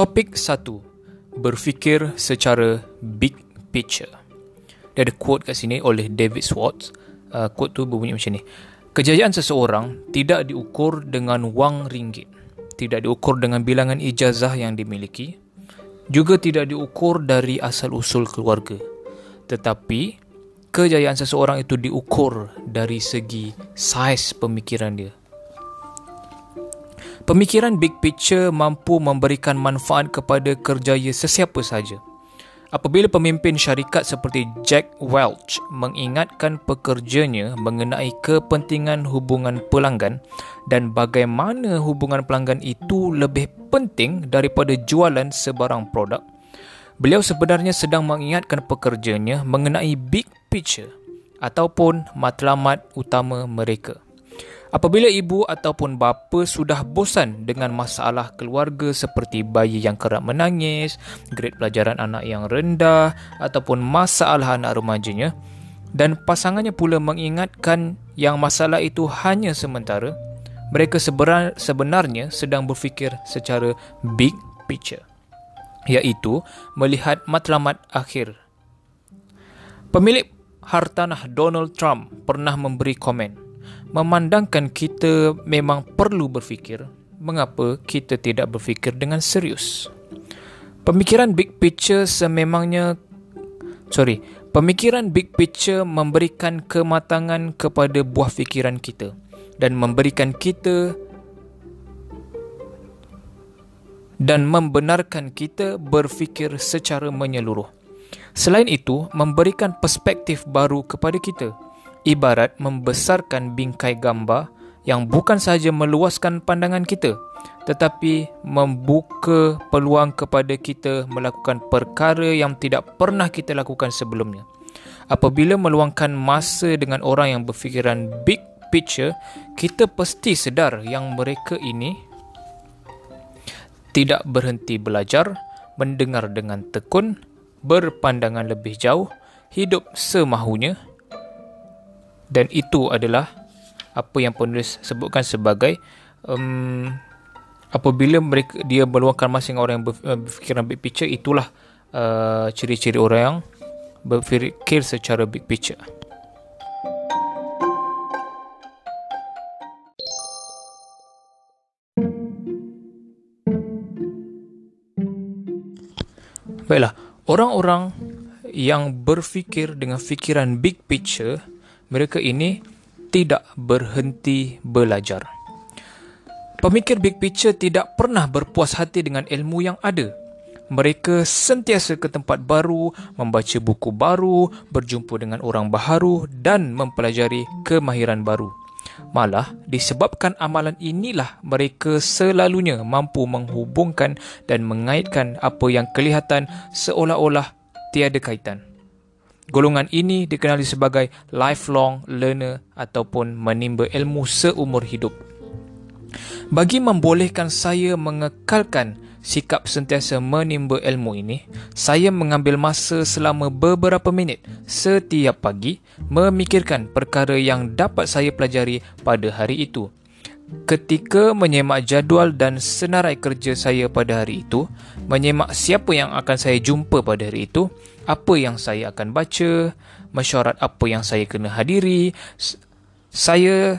Topik 1. Berfikir secara big picture. Dia ada quote kat sini oleh David Swartz. Uh, quote tu berbunyi macam ni. Kejayaan seseorang tidak diukur dengan wang ringgit. Tidak diukur dengan bilangan ijazah yang dimiliki. Juga tidak diukur dari asal-usul keluarga. Tetapi, kejayaan seseorang itu diukur dari segi saiz pemikiran dia. Pemikiran big picture mampu memberikan manfaat kepada kerjaya sesiapa saja. Apabila pemimpin syarikat seperti Jack Welch mengingatkan pekerjanya mengenai kepentingan hubungan pelanggan dan bagaimana hubungan pelanggan itu lebih penting daripada jualan sebarang produk, beliau sebenarnya sedang mengingatkan pekerjanya mengenai big picture ataupun matlamat utama mereka. Apabila ibu ataupun bapa sudah bosan dengan masalah keluarga seperti bayi yang kerap menangis, grade pelajaran anak yang rendah ataupun masalah anak remajanya dan pasangannya pula mengingatkan yang masalah itu hanya sementara, mereka sebenarnya sedang berfikir secara big picture iaitu melihat matlamat akhir. Pemilik hartanah Donald Trump pernah memberi komen memandangkan kita memang perlu berfikir mengapa kita tidak berfikir dengan serius. Pemikiran big picture sememangnya sorry, pemikiran big picture memberikan kematangan kepada buah fikiran kita dan memberikan kita dan membenarkan kita berfikir secara menyeluruh. Selain itu, memberikan perspektif baru kepada kita ibarat membesarkan bingkai gambar yang bukan sahaja meluaskan pandangan kita tetapi membuka peluang kepada kita melakukan perkara yang tidak pernah kita lakukan sebelumnya. Apabila meluangkan masa dengan orang yang berfikiran big picture, kita pasti sedar yang mereka ini tidak berhenti belajar, mendengar dengan tekun, berpandangan lebih jauh, hidup semahunya dan itu adalah apa yang penulis sebutkan sebagai um, apabila mereka dia meluangkan masa dengan orang yang uh, berfikiran big picture itulah uh, ciri-ciri orang yang berfikir secara big picture. Baiklah, orang-orang yang berfikir dengan fikiran big picture mereka ini tidak berhenti belajar. Pemikir big picture tidak pernah berpuas hati dengan ilmu yang ada. Mereka sentiasa ke tempat baru, membaca buku baru, berjumpa dengan orang baharu dan mempelajari kemahiran baru. Malah, disebabkan amalan inilah mereka selalunya mampu menghubungkan dan mengaitkan apa yang kelihatan seolah-olah tiada kaitan. Golongan ini dikenali sebagai lifelong learner ataupun menimba ilmu seumur hidup. Bagi membolehkan saya mengekalkan sikap sentiasa menimba ilmu ini, saya mengambil masa selama beberapa minit setiap pagi memikirkan perkara yang dapat saya pelajari pada hari itu. Ketika menyemak jadual dan senarai kerja saya pada hari itu, menyemak siapa yang akan saya jumpa pada hari itu, apa yang saya akan baca, mesyuarat apa yang saya kena hadiri. Saya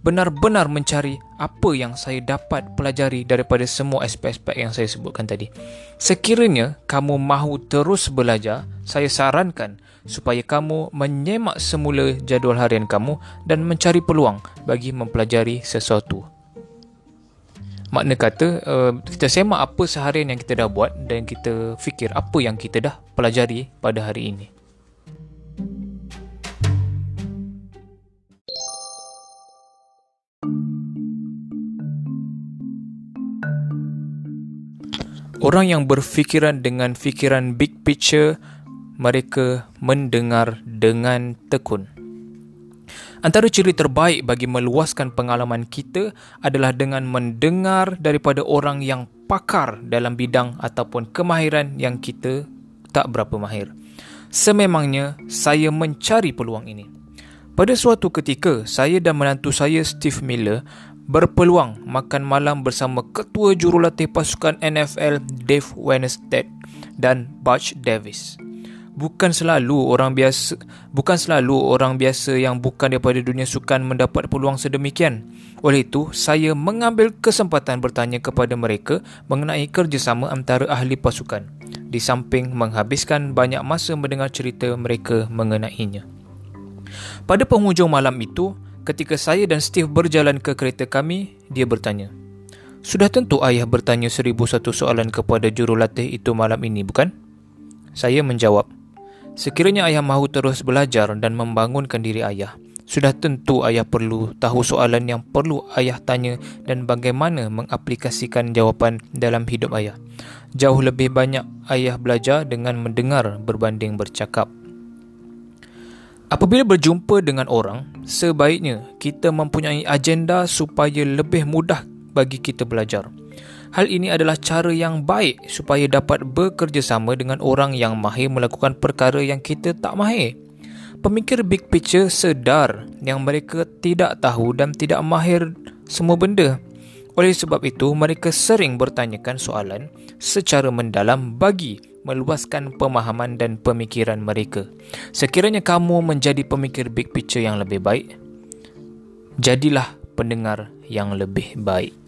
benar-benar mencari apa yang saya dapat pelajari daripada semua aspek-aspek yang saya sebutkan tadi. Sekiranya kamu mahu terus belajar, saya sarankan supaya kamu menyemak semula jadual harian kamu dan mencari peluang bagi mempelajari sesuatu. Makna kata uh, kita semak apa seharian yang kita dah buat dan kita fikir apa yang kita dah pelajari pada hari ini. Orang yang berfikiran dengan fikiran big picture mereka mendengar dengan tekun. Antara ciri terbaik bagi meluaskan pengalaman kita adalah dengan mendengar daripada orang yang pakar dalam bidang ataupun kemahiran yang kita tak berapa mahir. Sememangnya saya mencari peluang ini. Pada suatu ketika, saya dan menantu saya Steve Miller berpeluang makan malam bersama ketua jurulatih pasukan NFL Dave Wenstead dan Butch Davis bukan selalu orang biasa bukan selalu orang biasa yang bukan daripada dunia sukan mendapat peluang sedemikian. Oleh itu, saya mengambil kesempatan bertanya kepada mereka mengenai kerjasama antara ahli pasukan di samping menghabiskan banyak masa mendengar cerita mereka mengenainya. Pada penghujung malam itu, ketika saya dan Steve berjalan ke kereta kami, dia bertanya, "Sudah tentu ayah bertanya seribu satu soalan kepada jurulatih itu malam ini, bukan?" Saya menjawab, Sekiranya ayah mahu terus belajar dan membangunkan diri ayah, sudah tentu ayah perlu tahu soalan yang perlu ayah tanya dan bagaimana mengaplikasikan jawapan dalam hidup ayah. Jauh lebih banyak ayah belajar dengan mendengar berbanding bercakap. Apabila berjumpa dengan orang, sebaiknya kita mempunyai agenda supaya lebih mudah bagi kita belajar. Hal ini adalah cara yang baik supaya dapat bekerjasama dengan orang yang mahir melakukan perkara yang kita tak mahir. Pemikir big picture sedar yang mereka tidak tahu dan tidak mahir semua benda. Oleh sebab itu, mereka sering bertanyakan soalan secara mendalam bagi meluaskan pemahaman dan pemikiran mereka. Sekiranya kamu menjadi pemikir big picture yang lebih baik, jadilah pendengar yang lebih baik.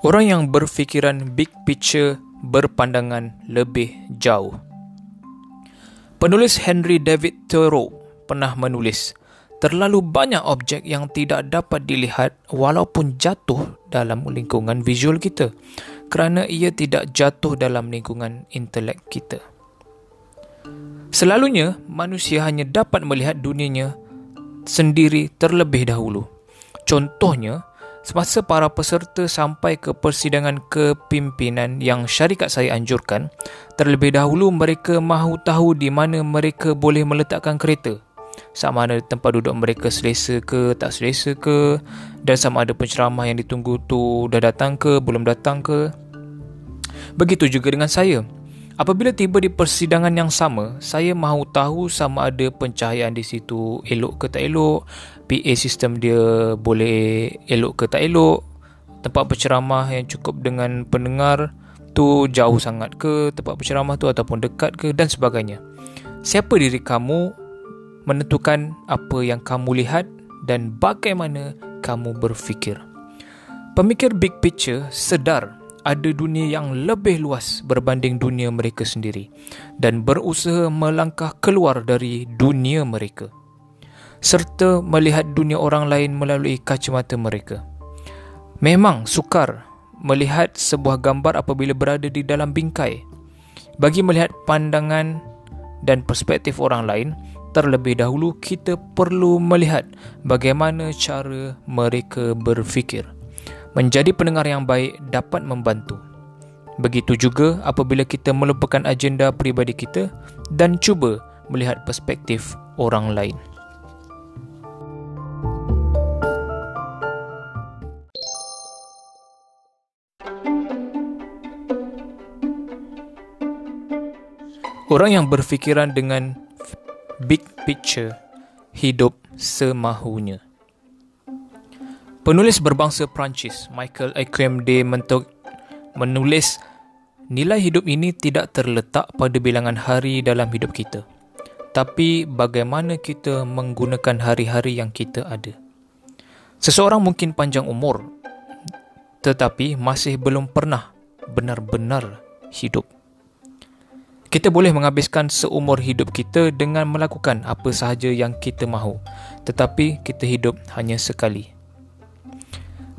Orang yang berfikiran big picture berpandangan lebih jauh. Penulis Henry David Thoreau pernah menulis, terlalu banyak objek yang tidak dapat dilihat walaupun jatuh dalam lingkungan visual kita kerana ia tidak jatuh dalam lingkungan intelek kita. Selalunya, manusia hanya dapat melihat dunianya sendiri terlebih dahulu. Contohnya, Semasa para peserta sampai ke persidangan kepimpinan yang syarikat saya anjurkan, terlebih dahulu mereka mahu tahu di mana mereka boleh meletakkan kereta. Sama ada tempat duduk mereka selesa ke tak selesa ke dan sama ada penceramah yang ditunggu tu dah datang ke belum datang ke. Begitu juga dengan saya. Apabila tiba di persidangan yang sama, saya mahu tahu sama ada pencahayaan di situ elok ke tak elok, PA sistem dia boleh elok ke tak elok, tempat berceramah yang cukup dengan pendengar tu jauh sangat ke tempat berceramah tu ataupun dekat ke dan sebagainya. Siapa diri kamu menentukan apa yang kamu lihat dan bagaimana kamu berfikir. Pemikir big picture sedar ada dunia yang lebih luas berbanding dunia mereka sendiri dan berusaha melangkah keluar dari dunia mereka serta melihat dunia orang lain melalui kacamata mereka. Memang sukar melihat sebuah gambar apabila berada di dalam bingkai. Bagi melihat pandangan dan perspektif orang lain, terlebih dahulu kita perlu melihat bagaimana cara mereka berfikir. Menjadi pendengar yang baik dapat membantu. Begitu juga apabila kita melupakan agenda pribadi kita dan cuba melihat perspektif orang lain. Orang yang berfikiran dengan big picture hidup semahunya. Penulis berbangsa Perancis, Michael Akwem de Mentok menulis nilai hidup ini tidak terletak pada bilangan hari dalam hidup kita. Tapi bagaimana kita menggunakan hari-hari yang kita ada. Seseorang mungkin panjang umur tetapi masih belum pernah benar-benar hidup. Kita boleh menghabiskan seumur hidup kita dengan melakukan apa sahaja yang kita mahu, tetapi kita hidup hanya sekali.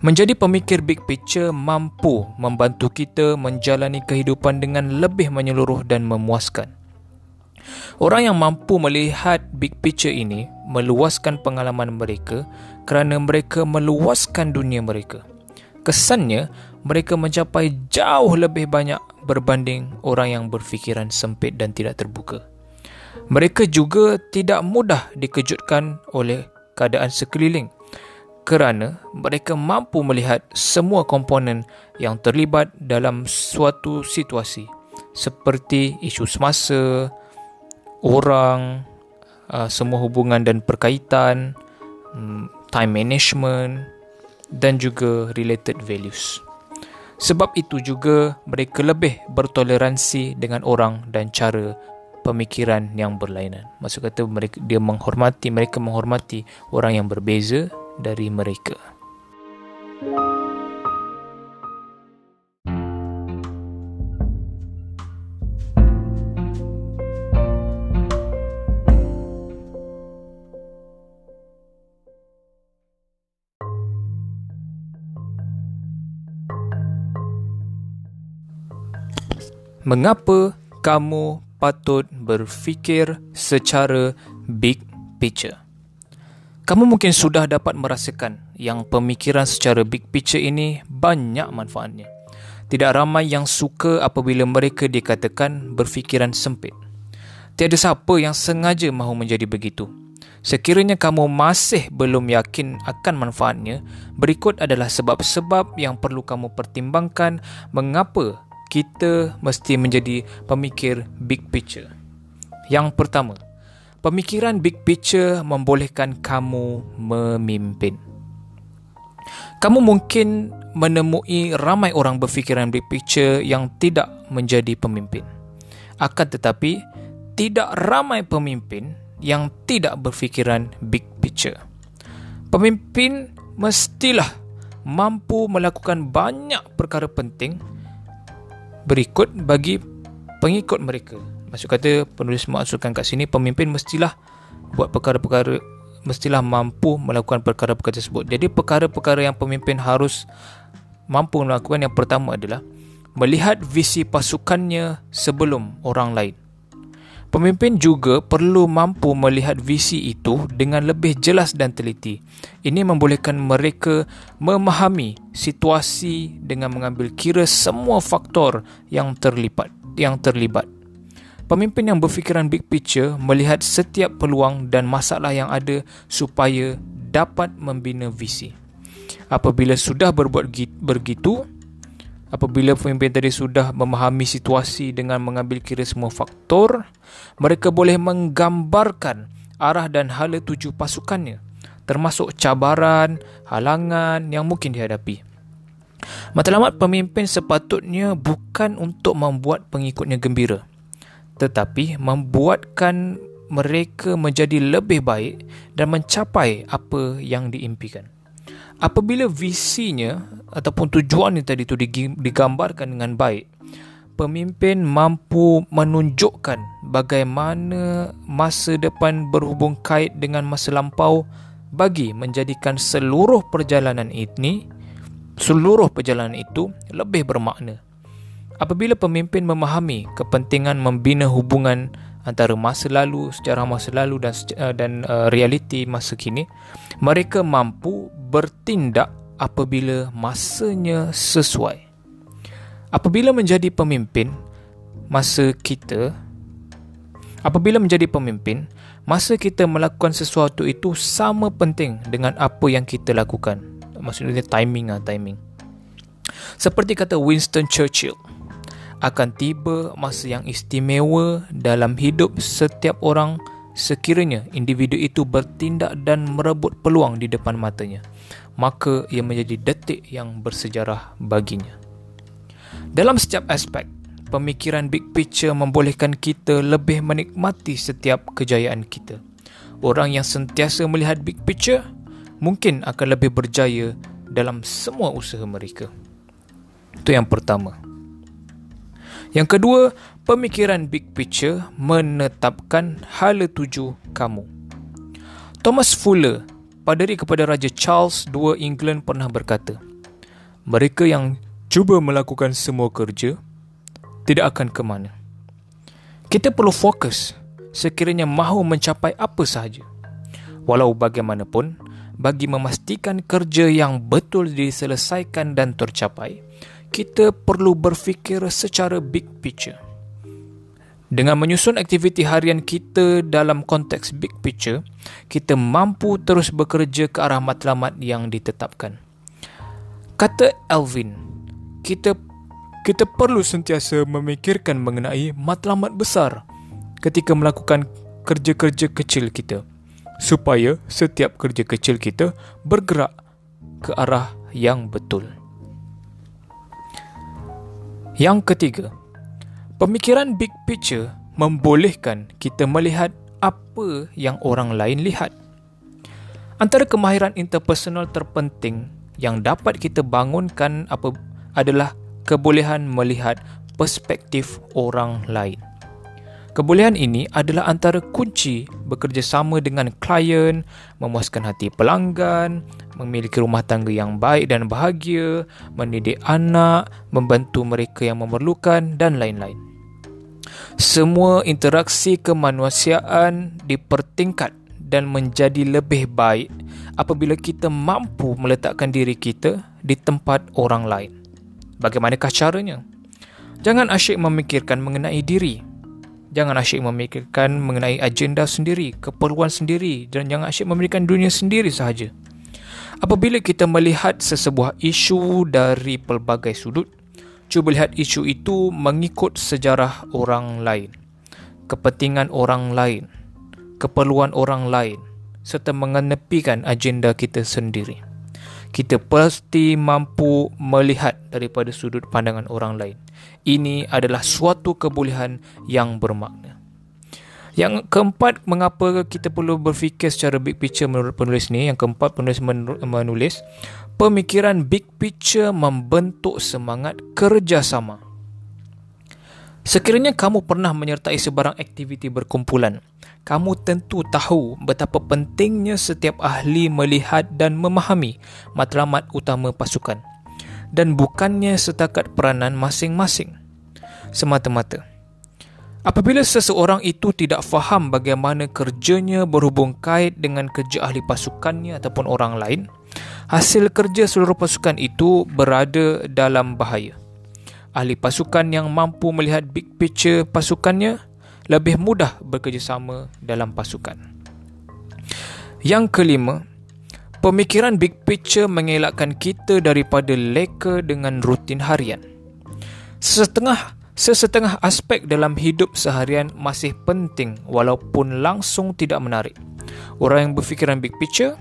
Menjadi pemikir big picture mampu membantu kita menjalani kehidupan dengan lebih menyeluruh dan memuaskan. Orang yang mampu melihat big picture ini meluaskan pengalaman mereka kerana mereka meluaskan dunia mereka. Kesannya, mereka mencapai jauh lebih banyak berbanding orang yang berfikiran sempit dan tidak terbuka. Mereka juga tidak mudah dikejutkan oleh keadaan sekeliling kerana mereka mampu melihat semua komponen yang terlibat dalam suatu situasi seperti isu semasa, orang, uh, semua hubungan dan perkaitan, um, time management dan juga related values. Sebab itu juga mereka lebih bertoleransi dengan orang dan cara pemikiran yang berlainan. Maksud kata mereka dia menghormati mereka menghormati orang yang berbeza dari mereka. Mengapa kamu patut berfikir secara big picture? Kamu mungkin sudah dapat merasakan yang pemikiran secara big picture ini banyak manfaatnya. Tidak ramai yang suka apabila mereka dikatakan berfikiran sempit. Tiada siapa yang sengaja mahu menjadi begitu. Sekiranya kamu masih belum yakin akan manfaatnya, berikut adalah sebab-sebab yang perlu kamu pertimbangkan mengapa kita mesti menjadi pemikir big picture. Yang pertama, pemikiran big picture membolehkan kamu memimpin. Kamu mungkin menemui ramai orang berfikiran big picture yang tidak menjadi pemimpin. Akan tetapi, tidak ramai pemimpin yang tidak berfikiran big picture. Pemimpin mestilah mampu melakukan banyak perkara penting berikut bagi pengikut mereka. Maksud kata penulis maksudkan kat sini pemimpin mestilah buat perkara-perkara mestilah mampu melakukan perkara-perkara tersebut. Jadi perkara-perkara yang pemimpin harus mampu melakukan yang pertama adalah melihat visi pasukannya sebelum orang lain. Pemimpin juga perlu mampu melihat visi itu dengan lebih jelas dan teliti. Ini membolehkan mereka memahami situasi dengan mengambil kira semua faktor yang terlibat. Yang terlibat. Pemimpin yang berfikiran big picture melihat setiap peluang dan masalah yang ada supaya dapat membina visi. Apabila sudah berbuat begitu, Apabila pemimpin tadi sudah memahami situasi dengan mengambil kira semua faktor, mereka boleh menggambarkan arah dan hala tuju pasukannya, termasuk cabaran, halangan yang mungkin dihadapi. Matlamat pemimpin sepatutnya bukan untuk membuat pengikutnya gembira, tetapi membuatkan mereka menjadi lebih baik dan mencapai apa yang diimpikan. Apabila visinya ataupun tujuannya tadi itu digambarkan dengan baik pemimpin mampu menunjukkan bagaimana masa depan berhubung kait dengan masa lampau bagi menjadikan seluruh perjalanan ini seluruh perjalanan itu lebih bermakna apabila pemimpin memahami kepentingan membina hubungan antara masa lalu, sejarah masa lalu dan uh, dan uh, realiti masa kini, mereka mampu bertindak apabila masanya sesuai. Apabila menjadi pemimpin, masa kita apabila menjadi pemimpin, masa kita melakukan sesuatu itu sama penting dengan apa yang kita lakukan. Maksudnya timing ah timing. Seperti kata Winston Churchill, akan tiba masa yang istimewa dalam hidup setiap orang sekiranya individu itu bertindak dan merebut peluang di depan matanya. Maka ia menjadi detik yang bersejarah baginya. Dalam setiap aspek pemikiran big picture membolehkan kita lebih menikmati setiap kejayaan kita. Orang yang sentiasa melihat big picture mungkin akan lebih berjaya dalam semua usaha mereka. Itu yang pertama yang kedua, pemikiran big picture menetapkan hala tuju kamu. Thomas Fuller, paderi kepada Raja Charles II England pernah berkata, mereka yang cuba melakukan semua kerja tidak akan ke mana. Kita perlu fokus sekiranya mahu mencapai apa sahaja. Walau bagaimanapun, bagi memastikan kerja yang betul diselesaikan dan tercapai, kita perlu berfikir secara big picture. Dengan menyusun aktiviti harian kita dalam konteks big picture, kita mampu terus bekerja ke arah matlamat yang ditetapkan. Kata Alvin, kita kita perlu sentiasa memikirkan mengenai matlamat besar ketika melakukan kerja-kerja kecil kita supaya setiap kerja kecil kita bergerak ke arah yang betul. Yang ketiga, pemikiran big picture membolehkan kita melihat apa yang orang lain lihat. Antara kemahiran interpersonal terpenting yang dapat kita bangunkan apa adalah kebolehan melihat perspektif orang lain. Kebolehan ini adalah antara kunci bekerjasama dengan klien, memuaskan hati pelanggan, memiliki rumah tangga yang baik dan bahagia, mendidik anak, membantu mereka yang memerlukan dan lain-lain. Semua interaksi kemanusiaan dipertingkat dan menjadi lebih baik apabila kita mampu meletakkan diri kita di tempat orang lain. Bagaimanakah caranya? Jangan asyik memikirkan mengenai diri, Jangan asyik memikirkan mengenai agenda sendiri, keperluan sendiri dan jangan asyik memikirkan dunia sendiri sahaja. Apabila kita melihat sesebuah isu dari pelbagai sudut, cuba lihat isu itu mengikut sejarah orang lain, kepentingan orang lain, keperluan orang lain serta mengenepikan agenda kita sendiri. Kita pasti mampu melihat daripada sudut pandangan orang lain ini adalah suatu kebolehan yang bermakna. Yang keempat, mengapa kita perlu berfikir secara big picture menurut penulis ni? Yang keempat, penulis menulis, pemikiran big picture membentuk semangat kerjasama. Sekiranya kamu pernah menyertai sebarang aktiviti berkumpulan, kamu tentu tahu betapa pentingnya setiap ahli melihat dan memahami matlamat utama pasukan dan bukannya setakat peranan masing-masing semata-mata. Apabila seseorang itu tidak faham bagaimana kerjanya berhubung kait dengan kerja ahli pasukannya ataupun orang lain, hasil kerja seluruh pasukan itu berada dalam bahaya. Ahli pasukan yang mampu melihat big picture pasukannya lebih mudah bekerjasama dalam pasukan. Yang kelima, Pemikiran big picture mengelakkan kita daripada leka dengan rutin harian. Sesetengah sesetengah aspek dalam hidup seharian masih penting walaupun langsung tidak menarik. Orang yang berfikiran big picture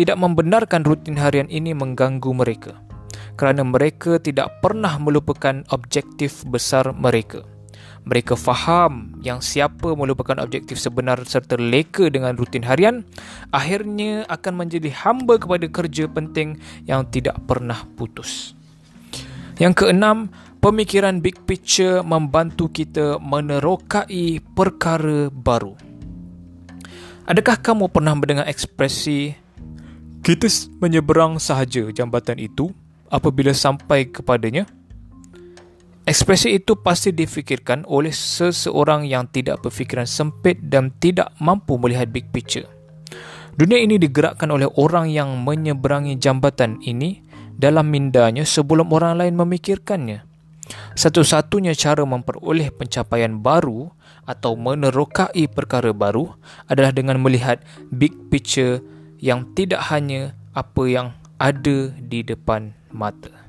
tidak membenarkan rutin harian ini mengganggu mereka kerana mereka tidak pernah melupakan objektif besar mereka mereka faham yang siapa melupakan objektif sebenar serta leka dengan rutin harian akhirnya akan menjadi hamba kepada kerja penting yang tidak pernah putus. Yang keenam, pemikiran big picture membantu kita menerokai perkara baru. Adakah kamu pernah mendengar ekspresi kita menyeberang sahaja jambatan itu apabila sampai kepadanya? Ekspresi itu pasti difikirkan oleh seseorang yang tidak berfikiran sempit dan tidak mampu melihat big picture. Dunia ini digerakkan oleh orang yang menyeberangi jambatan ini dalam mindanya sebelum orang lain memikirkannya. Satu-satunya cara memperoleh pencapaian baru atau menerokai perkara baru adalah dengan melihat big picture yang tidak hanya apa yang ada di depan mata.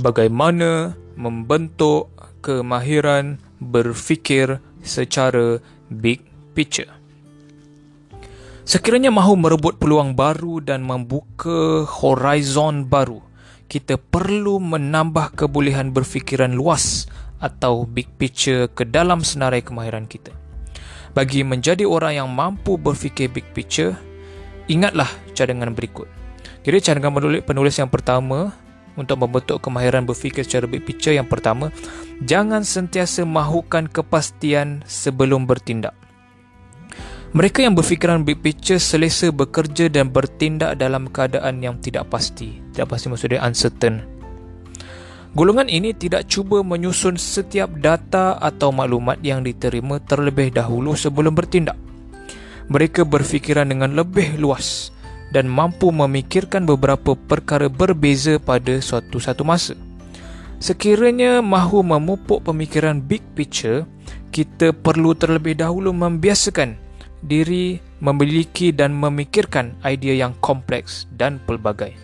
Bagaimana membentuk kemahiran berfikir secara big picture. Sekiranya mahu merebut peluang baru dan membuka horizon baru, kita perlu menambah kebolehan berfikiran luas atau big picture ke dalam senarai kemahiran kita. Bagi menjadi orang yang mampu berfikir big picture, ingatlah cadangan berikut. Jadi cadangan penulis yang pertama untuk membentuk kemahiran berfikir secara big picture yang pertama, jangan sentiasa mahukan kepastian sebelum bertindak. Mereka yang berfikiran big picture selesa bekerja dan bertindak dalam keadaan yang tidak pasti. Tidak pasti maksudnya uncertain. Golongan ini tidak cuba menyusun setiap data atau maklumat yang diterima terlebih dahulu sebelum bertindak. mereka berfikiran dengan lebih luas dan mampu memikirkan beberapa perkara berbeza pada suatu satu masa. Sekiranya mahu memupuk pemikiran big picture, kita perlu terlebih dahulu membiasakan diri memiliki dan memikirkan idea yang kompleks dan pelbagai.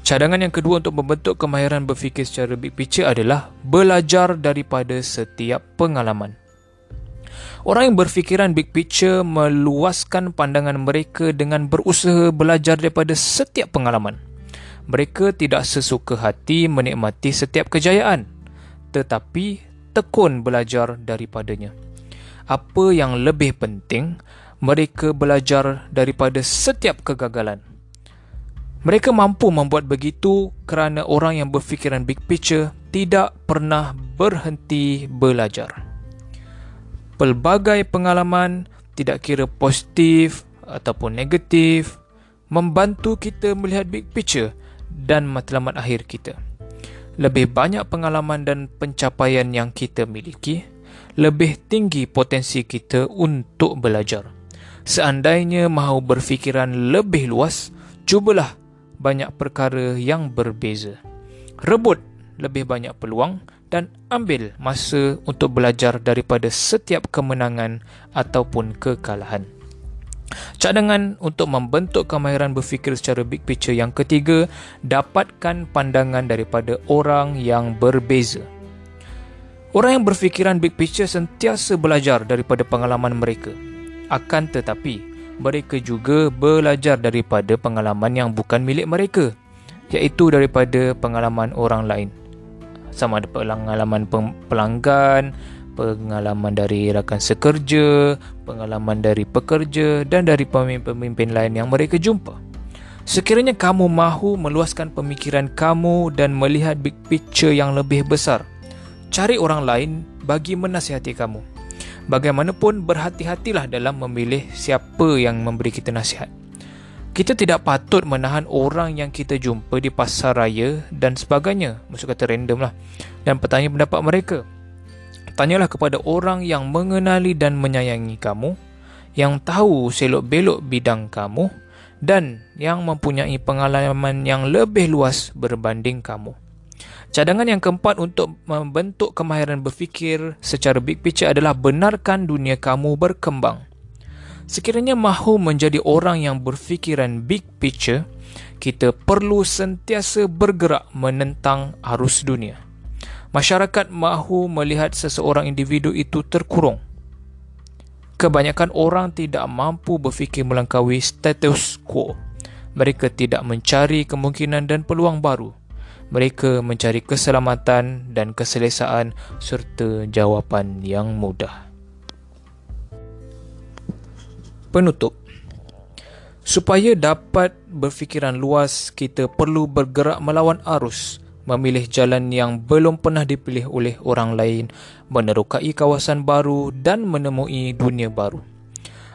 Cadangan yang kedua untuk membentuk kemahiran berfikir secara big picture adalah belajar daripada setiap pengalaman. Orang yang berfikiran big picture meluaskan pandangan mereka dengan berusaha belajar daripada setiap pengalaman. Mereka tidak sesuka hati menikmati setiap kejayaan, tetapi tekun belajar daripadanya. Apa yang lebih penting, mereka belajar daripada setiap kegagalan. Mereka mampu membuat begitu kerana orang yang berfikiran big picture tidak pernah berhenti belajar pelbagai pengalaman tidak kira positif ataupun negatif membantu kita melihat big picture dan matlamat akhir kita. Lebih banyak pengalaman dan pencapaian yang kita miliki, lebih tinggi potensi kita untuk belajar. Seandainya mahu berfikiran lebih luas, cubalah banyak perkara yang berbeza. Rebut lebih banyak peluang dan ambil masa untuk belajar daripada setiap kemenangan ataupun kekalahan. Cadangan untuk membentuk kemahiran berfikir secara big picture yang ketiga, dapatkan pandangan daripada orang yang berbeza. Orang yang berfikiran big picture sentiasa belajar daripada pengalaman mereka. Akan tetapi, mereka juga belajar daripada pengalaman yang bukan milik mereka, iaitu daripada pengalaman orang lain sama ada pengalaman pelanggan, pengalaman dari rakan sekerja, pengalaman dari pekerja dan dari pemimpin-pemimpin lain yang mereka jumpa. Sekiranya kamu mahu meluaskan pemikiran kamu dan melihat big picture yang lebih besar, cari orang lain bagi menasihati kamu. Bagaimanapun berhati-hatilah dalam memilih siapa yang memberi kita nasihat. Kita tidak patut menahan orang yang kita jumpa di pasar raya dan sebagainya. Maksud kata random lah. Dan bertanya pendapat mereka. Tanyalah kepada orang yang mengenali dan menyayangi kamu. Yang tahu selok-belok bidang kamu. Dan yang mempunyai pengalaman yang lebih luas berbanding kamu. Cadangan yang keempat untuk membentuk kemahiran berfikir secara big picture adalah benarkan dunia kamu berkembang. Sekiranya mahu menjadi orang yang berfikiran big picture, kita perlu sentiasa bergerak menentang arus dunia. Masyarakat mahu melihat seseorang individu itu terkurung. Kebanyakan orang tidak mampu berfikir melangkaui status quo. Mereka tidak mencari kemungkinan dan peluang baru. Mereka mencari keselamatan dan keselesaan serta jawapan yang mudah penutup. Supaya dapat berfikiran luas, kita perlu bergerak melawan arus, memilih jalan yang belum pernah dipilih oleh orang lain, menerokai kawasan baru dan menemui dunia baru.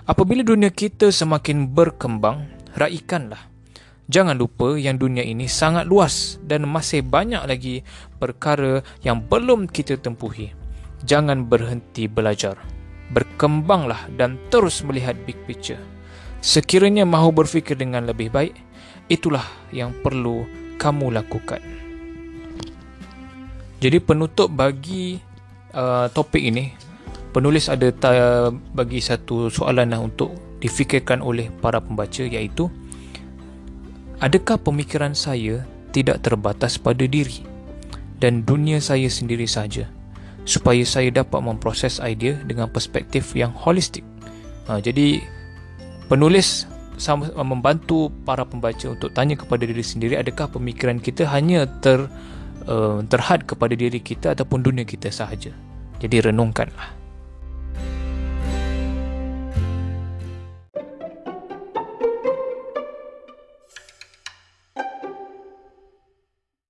Apabila dunia kita semakin berkembang, raikanlah. Jangan lupa yang dunia ini sangat luas dan masih banyak lagi perkara yang belum kita tempuhi. Jangan berhenti belajar berkembanglah dan terus melihat big picture. Sekiranya mahu berfikir dengan lebih baik, itulah yang perlu kamu lakukan. Jadi penutup bagi uh, topik ini, penulis ada ta- bagi satu soalan lah untuk difikirkan oleh para pembaca iaitu adakah pemikiran saya tidak terbatas pada diri dan dunia saya sendiri saja? Supaya saya dapat memproses idea dengan perspektif yang holistik. Ha, jadi penulis sama membantu para pembaca untuk tanya kepada diri sendiri adakah pemikiran kita hanya ter uh, terhad kepada diri kita ataupun dunia kita sahaja. Jadi renungkanlah.